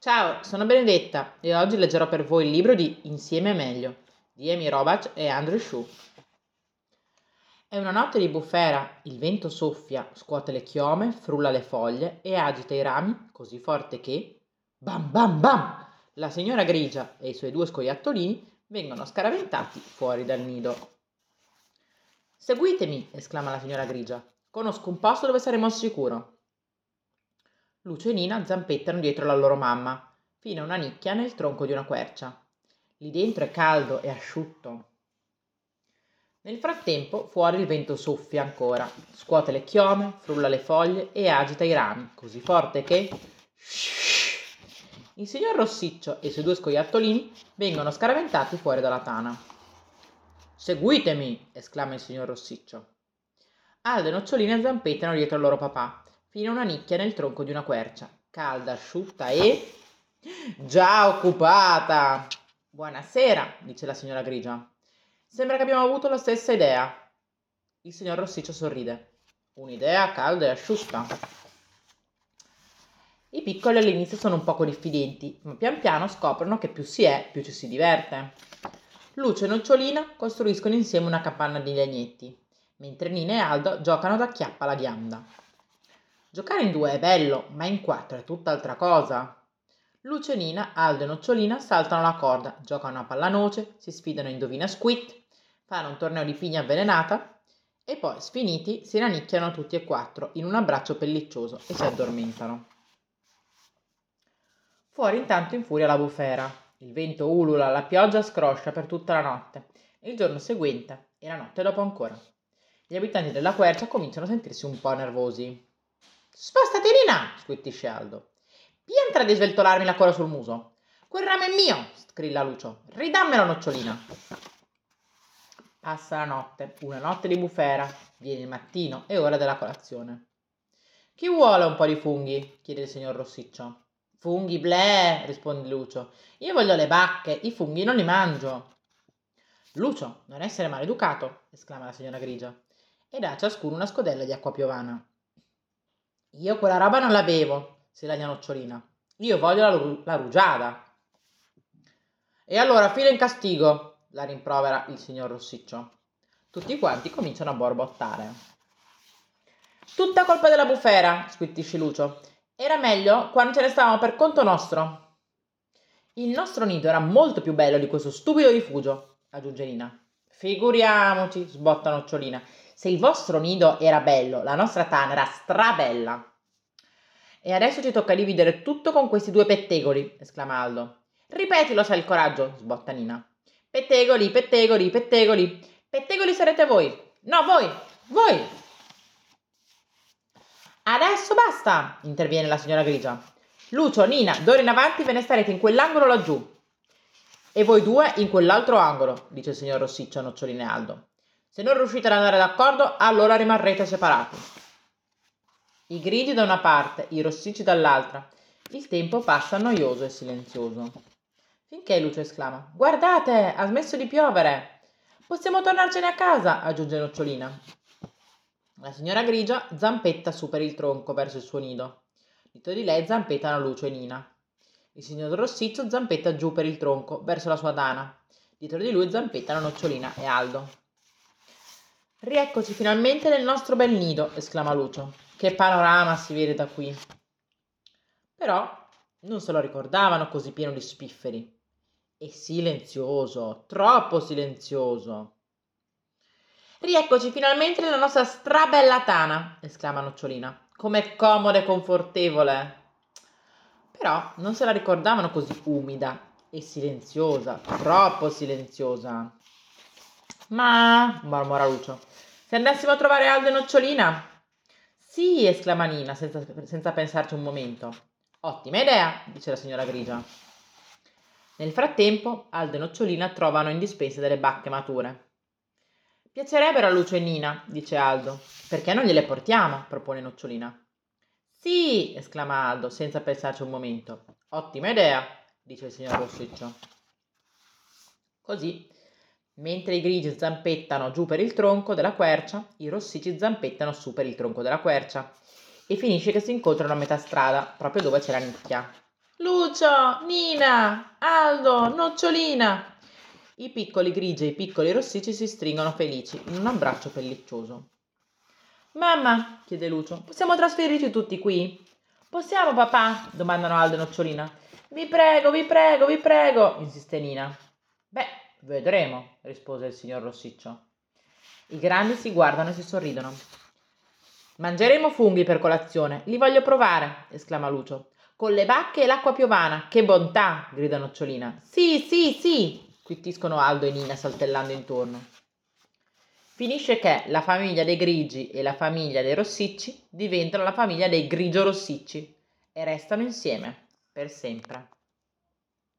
Ciao, sono Benedetta e oggi leggerò per voi il libro di Insieme è meglio di Amy Robach e Andrew Shue. È una notte di bufera, il vento soffia, scuote le chiome, frulla le foglie e agita i rami così forte che bam bam bam! La signora grigia e i suoi due scoiattolini vengono scaraventati fuori dal nido. Seguitemi, esclama la signora grigia. Conosco un posto dove saremo al sicuro. Lucio e Nina zampettano dietro la loro mamma, fino a una nicchia nel tronco di una quercia. Lì dentro è caldo e asciutto. Nel frattempo fuori il vento soffia ancora, scuote le chiome, frulla le foglie e agita i rami, così forte che... Il signor Rossiccio e i suoi due scoiattolini vengono scaraventati fuori dalla tana. Seguitemi! esclama il signor Rossiccio. Aldo e Noccioline zampettano dietro il loro papà, fino a una nicchia nel tronco di una quercia, calda, asciutta e... Già occupata! Buonasera, dice la signora Grigia. Sembra che abbiamo avuto la stessa idea. Il signor Rossiccio sorride. Un'idea calda e asciutta. I piccoli all'inizio sono un poco diffidenti, ma pian piano scoprono che più si è, più ci si diverte. Lucio e Nocciolina costruiscono insieme una capanna di legnetti, mentre Nina e Aldo giocano da chiappa alla ghianda. Giocare in due è bello, ma in quattro è tutt'altra cosa. Lucio e Nina, Aldo e Nocciolina saltano la corda, giocano a pallanoce, si sfidano indovina squid, fanno un torneo di pigna avvelenata e poi, sfiniti, si rannicchiano tutti e quattro in un abbraccio pelliccioso e si addormentano. Fuori intanto infuria la bufera. Il vento ulula, la pioggia scroscia per tutta la notte. Il giorno seguente e la notte dopo ancora. Gli abitanti della quercia cominciano a sentirsi un po' nervosi. Spostati, Nina! squittisce Aldo. Piantra di sveltolarmi la coda sul muso. Quel ramo è mio! scrilla Lucio. Ridammelo, nocciolina. Passa la notte, una notte di bufera. Viene il mattino, è ora della colazione. Chi vuole un po' di funghi? chiede il signor Rossiccio. Funghi, bleh, risponde Lucio. Io voglio le bacche, i funghi non li mangio. Lucio, non essere maleducato, esclama la signora Grigia, e dà a ciascuno una scodella di acqua piovana. Io quella roba non la bevo, si lagna Nocciolina. Io voglio la, la rugiada. E allora fila in castigo, la rimprovera il signor Rossiccio. Tutti quanti cominciano a borbottare. Tutta colpa della bufera, squittisce Lucio. Era meglio quando ce ne stavamo per conto nostro. Il nostro nido era molto più bello di questo stupido rifugio, aggiunge Nina. Figuriamoci, sbotta Nocciolina. Se il vostro nido era bello, la nostra tana era strabella. E adesso ci tocca dividere tutto con questi due pettegoli, esclama Aldo. Ripetilo se hai il coraggio, sbotta Nina. Pettegoli, pettegoli, pettegoli. Pettegoli sarete voi. No, voi, voi. Adesso basta, interviene la signora Grigia. Lucio, Nina, d'ora in avanti ve ne starete in quell'angolo laggiù. E voi due in quell'altro angolo, dice il signor Rossiccio a Noccioline Aldo. Se non riuscite ad andare d'accordo, allora rimarrete separati. I gridi da una parte, i rossicci dall'altra. Il tempo passa noioso e silenzioso. Finché Lucio esclama: Guardate, ha smesso di piovere! Possiamo tornarcene a casa, aggiunge Nocciolina. La signora Grigia zampetta su per il tronco verso il suo nido. Dietro di lei zampettano Lucio e Nina. Il signor Rossiccio zampetta giù per il tronco verso la sua dana. Dietro di lui zampettano Nocciolina e Aldo. Rieccoci finalmente nel nostro bel nido, esclama Lucio. Che panorama si vede da qui. Però non se lo ricordavano così pieno di spifferi. E silenzioso, troppo silenzioso. Rieccoci finalmente nella nostra strabella tana, esclama Nocciolina. Com'è comoda e confortevole. Però non se la ricordavano così umida e silenziosa, troppo silenziosa. Ma, mormora Lucio, se andassimo a trovare Aldo e Nocciolina? Sì, esclama Nina, senza, senza pensarci un momento. Ottima idea, dice la signora Grigia. Nel frattempo, Aldo e Nocciolina trovano in dispensa delle bacche mature. Piacerebbero a Lucio e Nina, dice Aldo. Perché non gliele portiamo? propone Nocciolina. Sì, esclama Aldo, senza pensarci un momento. Ottima idea, dice il signor Rossiccio. Così, mentre i grigi zampettano giù per il tronco della quercia, i rossicci zampettano su per il tronco della quercia e finisce che si incontrano a metà strada, proprio dove c'è la nicchia. Lucio, Nina, Aldo, Nocciolina. I piccoli grigi e i piccoli rossicci si stringono felici in un abbraccio pelliccioso. Mamma, chiede Lucio, possiamo trasferirci tutti qui? Possiamo, papà? domandano Aldo e Nocciolina. Vi prego, vi prego, vi prego, insiste Nina. Beh, vedremo, rispose il signor Rossiccio. I grandi si guardano e si sorridono. Mangeremo funghi per colazione, li voglio provare, esclama Lucio. Con le bacche e l'acqua piovana, che bontà, grida Nocciolina. Sì, sì, sì, quittiscono Aldo e Nina saltellando intorno. Finisce che la famiglia dei grigi e la famiglia dei rossicci diventano la famiglia dei grigio-rossicci e restano insieme per sempre.